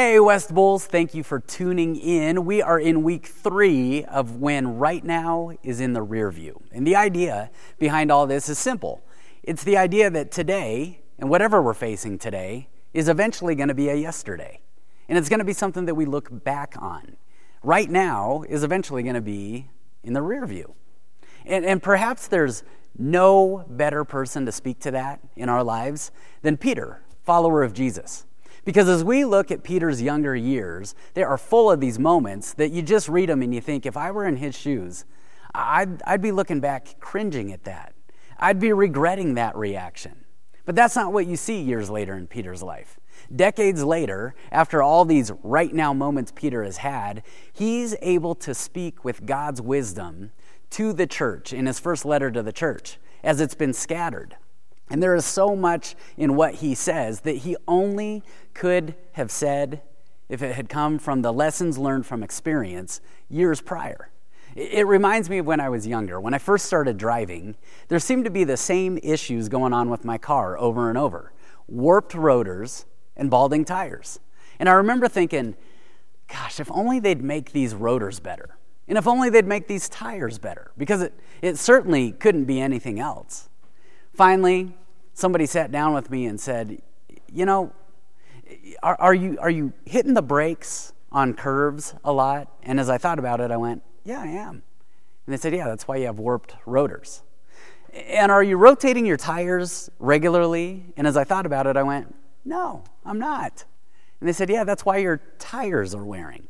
Hey, West Bulls, thank you for tuning in. We are in week three of when right now is in the rear view. And the idea behind all this is simple it's the idea that today, and whatever we're facing today, is eventually going to be a yesterday. And it's going to be something that we look back on. Right now is eventually going to be in the rear view. And, and perhaps there's no better person to speak to that in our lives than Peter, follower of Jesus. Because as we look at Peter's younger years, they are full of these moments that you just read them and you think, if I were in his shoes, I'd, I'd be looking back, cringing at that. I'd be regretting that reaction. But that's not what you see years later in Peter's life. Decades later, after all these right now moments Peter has had, he's able to speak with God's wisdom to the church in his first letter to the church as it's been scattered. And there is so much in what he says that he only could have said if it had come from the lessons learned from experience years prior. It reminds me of when I was younger. When I first started driving, there seemed to be the same issues going on with my car over and over warped rotors and balding tires. And I remember thinking, gosh, if only they'd make these rotors better. And if only they'd make these tires better, because it, it certainly couldn't be anything else. Finally, somebody sat down with me and said, You know, are, are, you, are you hitting the brakes on curves a lot? And as I thought about it, I went, Yeah, I am. And they said, Yeah, that's why you have warped rotors. And are you rotating your tires regularly? And as I thought about it, I went, No, I'm not. And they said, Yeah, that's why your tires are wearing.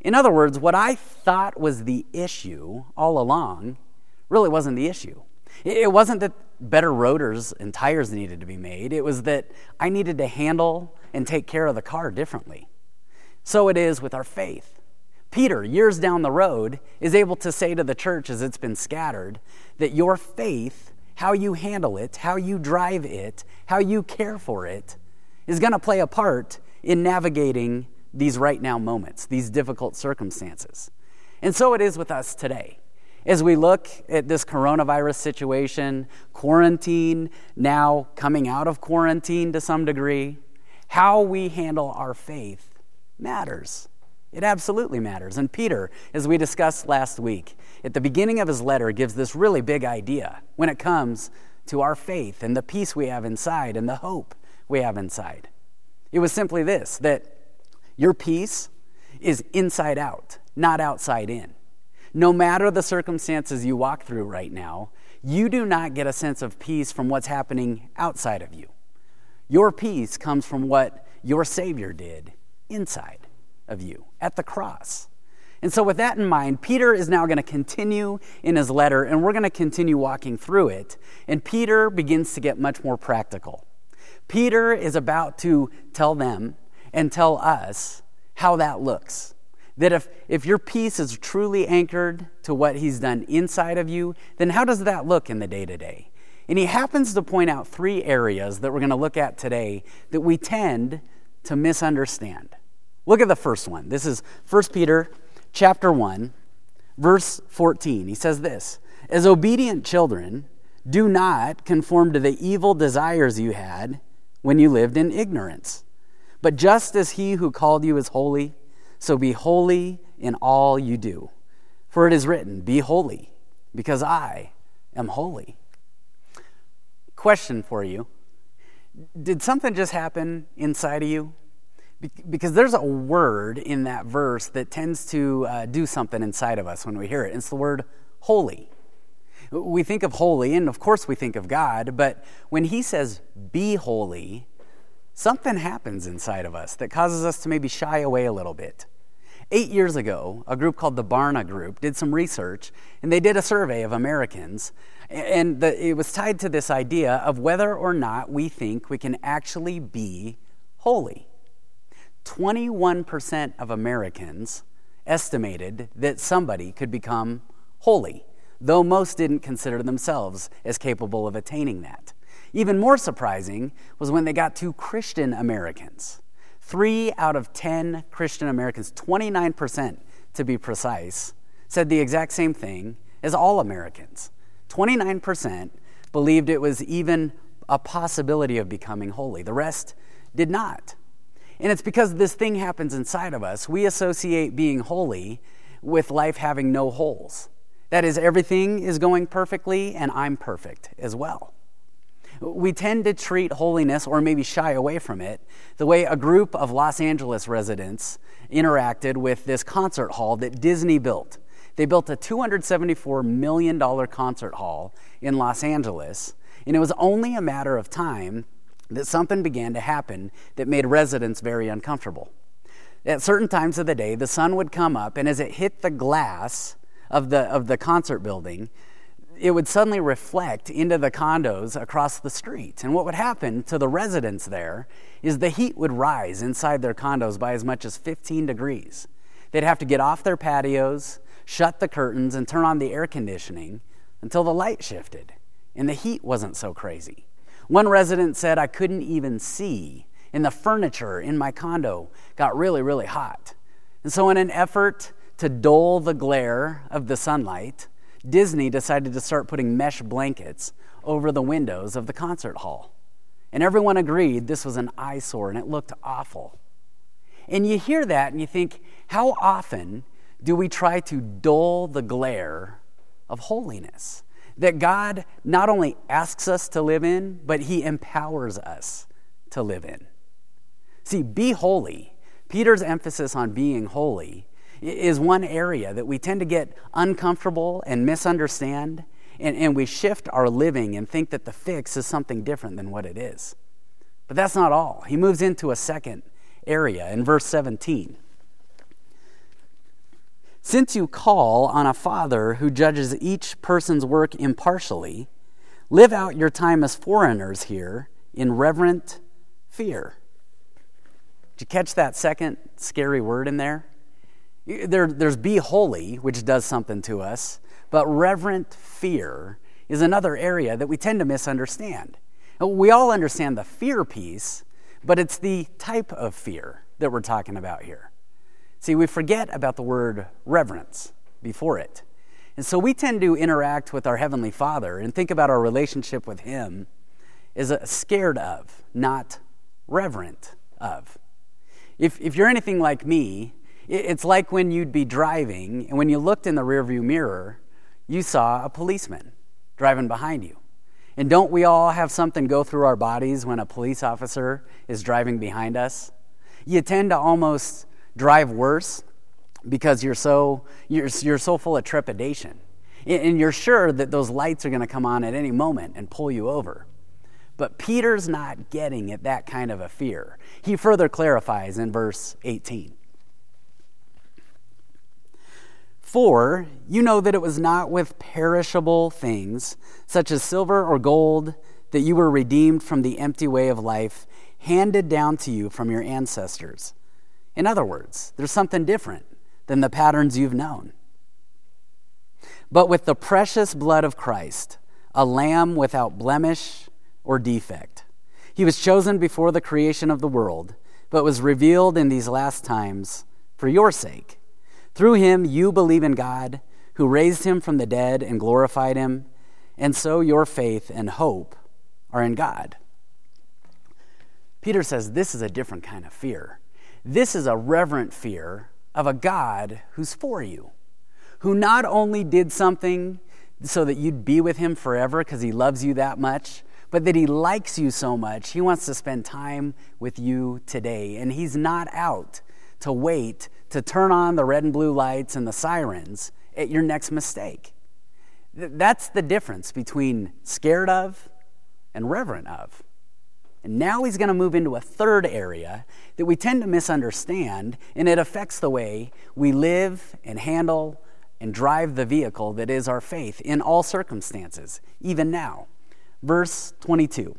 In other words, what I thought was the issue all along really wasn't the issue. It wasn't that better rotors and tires needed to be made, it was that I needed to handle and take care of the car differently. So it is with our faith. Peter, years down the road, is able to say to the church as it's been scattered that your faith, how you handle it, how you drive it, how you care for it, is going to play a part in navigating these right now moments, these difficult circumstances. And so it is with us today. As we look at this coronavirus situation, quarantine, now coming out of quarantine to some degree, how we handle our faith matters. It absolutely matters. And Peter, as we discussed last week, at the beginning of his letter, gives this really big idea when it comes to our faith and the peace we have inside and the hope we have inside. It was simply this that your peace is inside out, not outside in. No matter the circumstances you walk through right now, you do not get a sense of peace from what's happening outside of you. Your peace comes from what your Savior did inside of you at the cross. And so, with that in mind, Peter is now going to continue in his letter, and we're going to continue walking through it. And Peter begins to get much more practical. Peter is about to tell them and tell us how that looks. That if, if your peace is truly anchored to what he's done inside of you, then how does that look in the day to day? And he happens to point out three areas that we're going to look at today that we tend to misunderstand. Look at the first one. This is 1 Peter chapter 1, verse 14. He says this, "As obedient children, do not conform to the evil desires you had when you lived in ignorance." But just as he who called you is holy, so be holy in all you do. For it is written, Be holy, because I am holy. Question for you Did something just happen inside of you? Because there's a word in that verse that tends to uh, do something inside of us when we hear it. It's the word holy. We think of holy, and of course we think of God, but when he says, Be holy, something happens inside of us that causes us to maybe shy away a little bit. Eight years ago, a group called the Barna Group did some research and they did a survey of Americans. And the, it was tied to this idea of whether or not we think we can actually be holy. 21% of Americans estimated that somebody could become holy, though most didn't consider themselves as capable of attaining that. Even more surprising was when they got to Christian Americans. Three out of 10 Christian Americans, 29% to be precise, said the exact same thing as all Americans. 29% believed it was even a possibility of becoming holy. The rest did not. And it's because this thing happens inside of us. We associate being holy with life having no holes. That is, everything is going perfectly, and I'm perfect as well. We tend to treat holiness, or maybe shy away from it, the way a group of Los Angeles residents interacted with this concert hall that Disney built. They built a $274 million concert hall in Los Angeles, and it was only a matter of time that something began to happen that made residents very uncomfortable. At certain times of the day, the sun would come up, and as it hit the glass of the, of the concert building, it would suddenly reflect into the condos across the street. And what would happen to the residents there is the heat would rise inside their condos by as much as 15 degrees. They'd have to get off their patios, shut the curtains, and turn on the air conditioning until the light shifted and the heat wasn't so crazy. One resident said, I couldn't even see, and the furniture in my condo got really, really hot. And so, in an effort to dull the glare of the sunlight, Disney decided to start putting mesh blankets over the windows of the concert hall. And everyone agreed this was an eyesore and it looked awful. And you hear that and you think, how often do we try to dull the glare of holiness? That God not only asks us to live in, but He empowers us to live in. See, be holy. Peter's emphasis on being holy is one area that we tend to get uncomfortable and misunderstand, and, and we shift our living and think that the fix is something different than what it is. But that's not all. He moves into a second area in verse 17. Since you call on a Father who judges each person's work impartially, live out your time as foreigners here in reverent fear. Did you catch that second scary word in there? There? There's be holy, which does something to us, but reverent fear is another area that we tend to misunderstand. We all understand the fear piece, but it's the type of fear that we're talking about here. See, we forget about the word reverence before it. And so we tend to interact with our Heavenly Father and think about our relationship with Him as scared of, not reverent of. If, if you're anything like me, it's like when you'd be driving and when you looked in the rearview mirror, you saw a policeman driving behind you. And don't we all have something go through our bodies when a police officer is driving behind us? You tend to almost drive worse because you're so, you're, you're so full of trepidation. And you're sure that those lights are going to come on at any moment and pull you over. But Peter's not getting at that kind of a fear. He further clarifies in verse 18. For you know that it was not with perishable things, such as silver or gold, that you were redeemed from the empty way of life handed down to you from your ancestors in other words, there's something different than the patterns you've known. But with the precious blood of Christ, a lamb without blemish or defect. He was chosen before the creation of the world, but was revealed in these last times for your sake. Through him, you believe in God, who raised him from the dead and glorified him, and so your faith and hope are in God. Peter says this is a different kind of fear. This is a reverent fear of a God who's for you, who not only did something so that you'd be with him forever because he loves you that much, but that he likes you so much, he wants to spend time with you today. And he's not out to wait to turn on the red and blue lights and the sirens at your next mistake. That's the difference between scared of and reverent of. And now he's going to move into a third area that we tend to misunderstand, and it affects the way we live and handle and drive the vehicle that is our faith in all circumstances, even now. Verse 22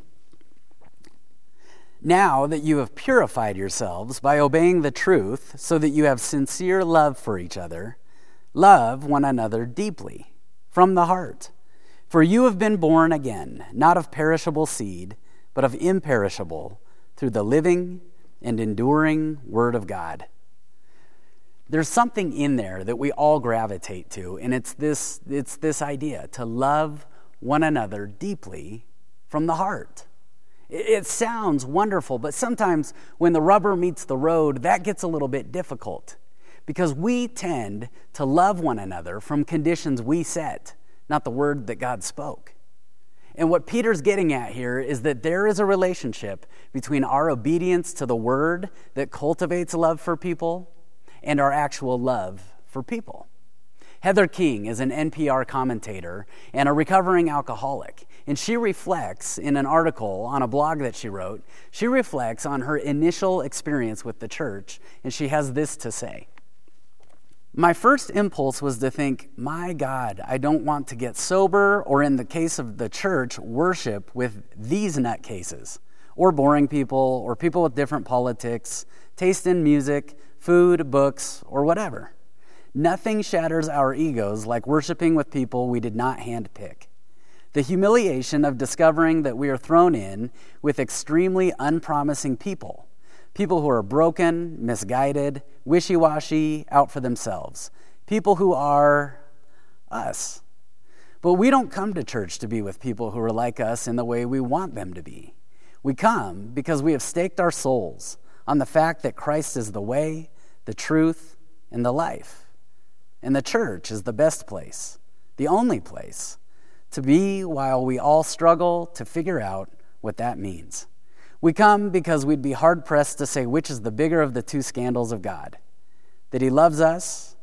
Now that you have purified yourselves by obeying the truth, so that you have sincere love for each other, love one another deeply, from the heart. For you have been born again, not of perishable seed but of imperishable through the living and enduring Word of God. There's something in there that we all gravitate to, and it's this, it's this idea to love one another deeply from the heart. It sounds wonderful, but sometimes when the rubber meets the road, that gets a little bit difficult because we tend to love one another from conditions we set, not the word that God spoke. And what Peter's getting at here is that there is a relationship between our obedience to the word that cultivates love for people and our actual love for people. Heather King is an NPR commentator and a recovering alcoholic, and she reflects in an article on a blog that she wrote, she reflects on her initial experience with the church, and she has this to say. My first impulse was to think, my God, I don't want to get sober, or in the case of the church, worship with these nutcases, or boring people, or people with different politics, taste in music, food, books, or whatever. Nothing shatters our egos like worshiping with people we did not handpick. The humiliation of discovering that we are thrown in with extremely unpromising people. People who are broken, misguided, wishy washy, out for themselves. People who are us. But we don't come to church to be with people who are like us in the way we want them to be. We come because we have staked our souls on the fact that Christ is the way, the truth, and the life. And the church is the best place, the only place, to be while we all struggle to figure out what that means. We come because we'd be hard pressed to say which is the bigger of the two scandals of God that He loves us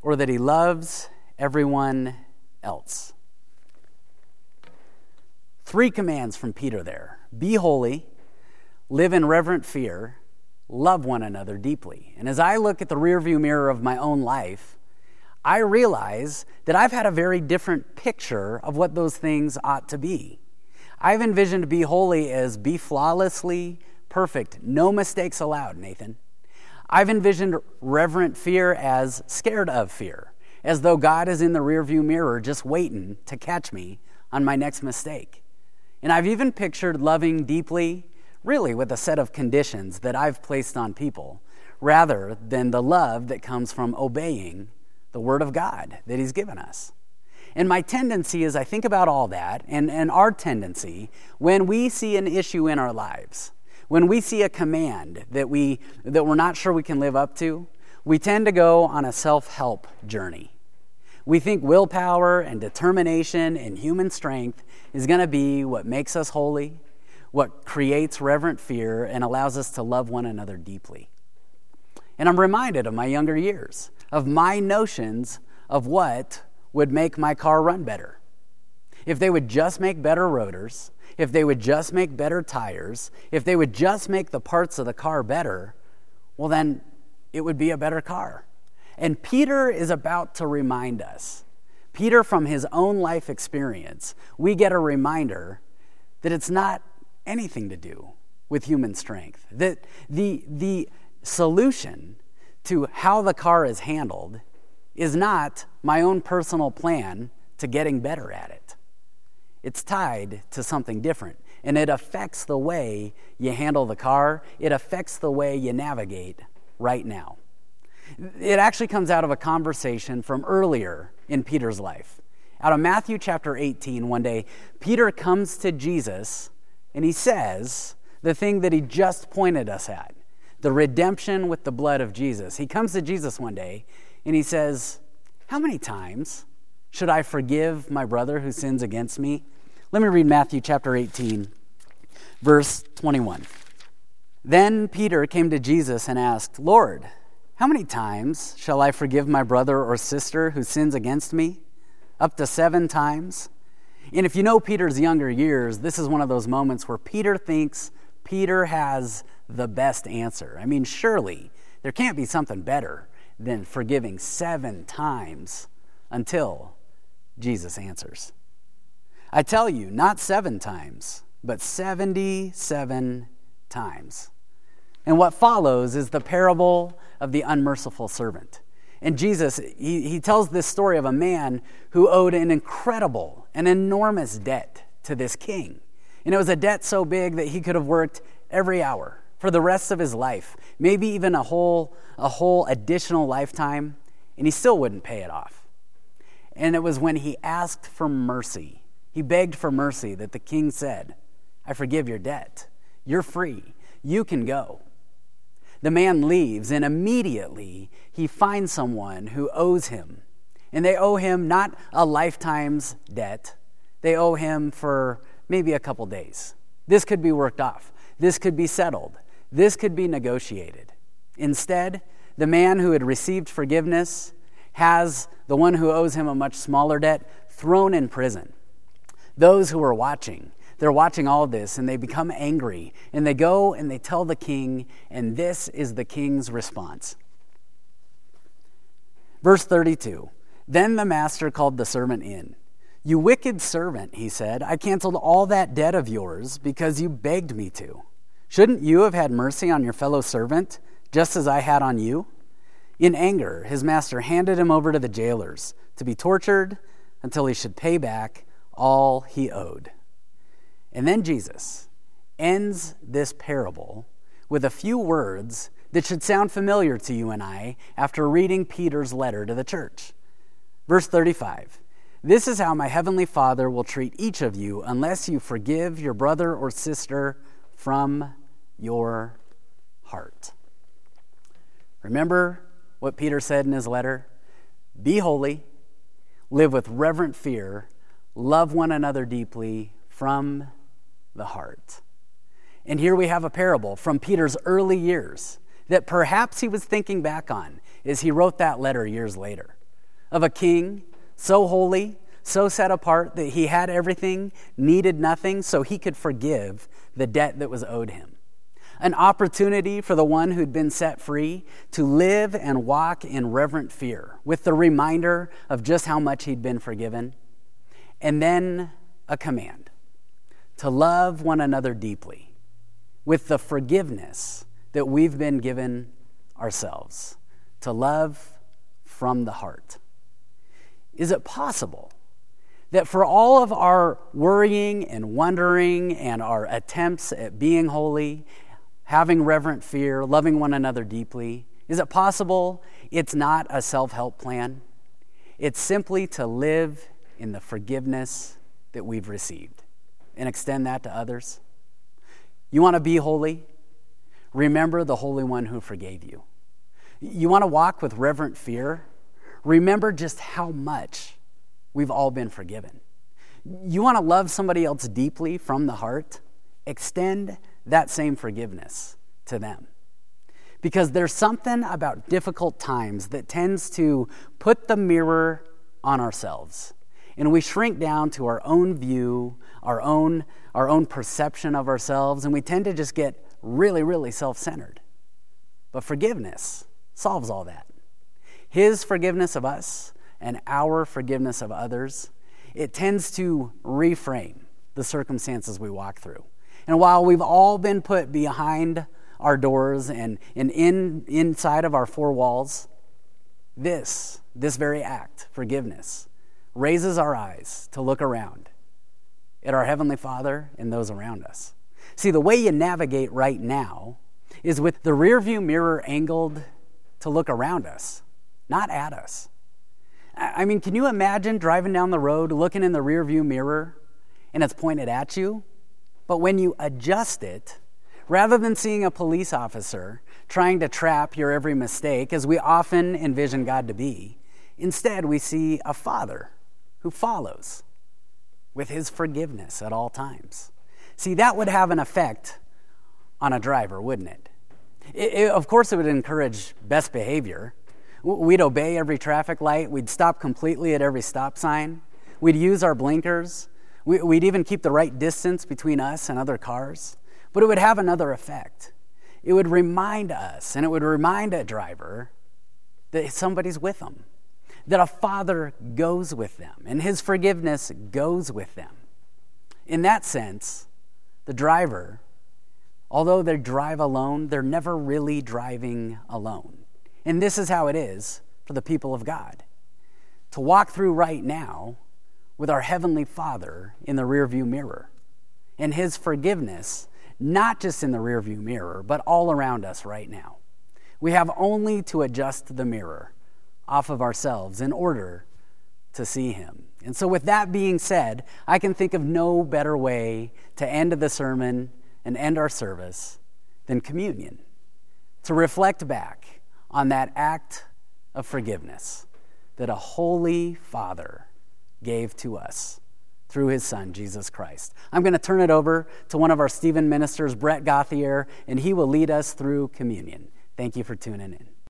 or that He loves everyone else. Three commands from Peter there be holy, live in reverent fear, love one another deeply. And as I look at the rearview mirror of my own life, I realize that I've had a very different picture of what those things ought to be. I've envisioned be holy as be flawlessly perfect, no mistakes allowed, Nathan. I've envisioned reverent fear as scared of fear, as though God is in the rearview mirror just waiting to catch me on my next mistake. And I've even pictured loving deeply, really with a set of conditions that I've placed on people, rather than the love that comes from obeying the Word of God that He's given us. And my tendency is I think about all that, and, and our tendency when we see an issue in our lives, when we see a command that, we, that we're not sure we can live up to, we tend to go on a self help journey. We think willpower and determination and human strength is going to be what makes us holy, what creates reverent fear, and allows us to love one another deeply. And I'm reminded of my younger years of my notions of what would make my car run better. If they would just make better rotors, if they would just make better tires, if they would just make the parts of the car better, well, then it would be a better car. And Peter is about to remind us. Peter, from his own life experience, we get a reminder that it's not anything to do with human strength. That the, the solution to how the car is handled is not my own personal plan to getting better at it. It's tied to something different, and it affects the way you handle the car, it affects the way you navigate right now. It actually comes out of a conversation from earlier in Peter's life. Out of Matthew chapter 18, one day, Peter comes to Jesus and he says the thing that he just pointed us at the redemption with the blood of Jesus. He comes to Jesus one day and he says, How many times should I forgive my brother who sins against me? Let me read Matthew chapter 18, verse 21. Then Peter came to Jesus and asked, Lord, how many times shall I forgive my brother or sister who sins against me? Up to seven times? And if you know Peter's younger years, this is one of those moments where Peter thinks Peter has the best answer. I mean, surely there can't be something better than forgiving seven times until Jesus answers. I tell you, not seven times, but 77 times. And what follows is the parable of the unmerciful servant. And Jesus, he, he tells this story of a man who owed an incredible, an enormous debt to this king. And it was a debt so big that he could have worked every hour for the rest of his life, maybe even a whole, a whole additional lifetime, and he still wouldn't pay it off. And it was when he asked for mercy, he begged for mercy, that the king said, I forgive your debt. You're free. You can go. The man leaves, and immediately he finds someone who owes him. And they owe him not a lifetime's debt, they owe him for maybe a couple days. This could be worked off, this could be settled, this could be negotiated. Instead, the man who had received forgiveness has the one who owes him a much smaller debt thrown in prison. Those who are watching, they're watching all this and they become angry and they go and they tell the king, and this is the king's response. Verse 32 Then the master called the servant in. You wicked servant, he said, I canceled all that debt of yours because you begged me to. Shouldn't you have had mercy on your fellow servant, just as I had on you? In anger, his master handed him over to the jailers to be tortured until he should pay back all he owed. And then Jesus ends this parable with a few words that should sound familiar to you and I after reading Peter's letter to the church. Verse 35 This is how my heavenly Father will treat each of you unless you forgive your brother or sister from your heart. Remember what Peter said in his letter? Be holy, live with reverent fear, love one another deeply from the heart. And here we have a parable from Peter's early years that perhaps he was thinking back on as he wrote that letter years later of a king so holy, so set apart that he had everything, needed nothing, so he could forgive the debt that was owed him an opportunity for the one who'd been set free to live and walk in reverent fear with the reminder of just how much he'd been forgiven, and then a command to love one another deeply with the forgiveness that we've been given ourselves, to love from the heart. Is it possible? that for all of our worrying and wondering and our attempts at being holy having reverent fear, loving one another deeply? Is it possible it's not a self help plan? It's simply to live in the forgiveness that we've received and extend that to others. You want to be holy? Remember the Holy One who forgave you. You want to walk with reverent fear? Remember just how much we've all been forgiven. You want to love somebody else deeply from the heart? Extend that same forgiveness to them. Because there's something about difficult times that tends to put the mirror on ourselves. And we shrink down to our own view, our own, our own perception of ourselves, and we tend to just get really, really self centered. But forgiveness solves all that. His forgiveness of us and our forgiveness of others, it tends to reframe the circumstances we walk through. And while we've all been put behind our doors and, and in, inside of our four walls, this, this very act, forgiveness, raises our eyes to look around at our Heavenly Father and those around us. See, the way you navigate right now is with the rearview mirror angled to look around us, not at us. I mean, can you imagine driving down the road, looking in the rearview mirror, and it's pointed at you? But when you adjust it, rather than seeing a police officer trying to trap your every mistake, as we often envision God to be, instead we see a father who follows with his forgiveness at all times. See, that would have an effect on a driver, wouldn't it? it, it of course, it would encourage best behavior. We'd obey every traffic light, we'd stop completely at every stop sign, we'd use our blinkers. We, would even keep the right distance between us and other cars. But it would have another effect. It would remind us, and it would remind a driver that somebody's with them, that a father goes with them, and his forgiveness goes with them. In that sense, the driver, although they drive alone, they're never really driving alone. And this is how it is for the people of God. To walk through right now with our Heavenly Father in the rearview mirror and His forgiveness, not just in the rearview mirror, but all around us right now. We have only to adjust the mirror off of ourselves in order to see Him. And so, with that being said, I can think of no better way to end the sermon and end our service than communion to reflect back on that act of forgiveness that a holy Father gave to us through his Son, Jesus Christ. I'm going to turn it over to one of our Stephen ministers, Brett Gauthier, and he will lead us through communion. Thank you for tuning in.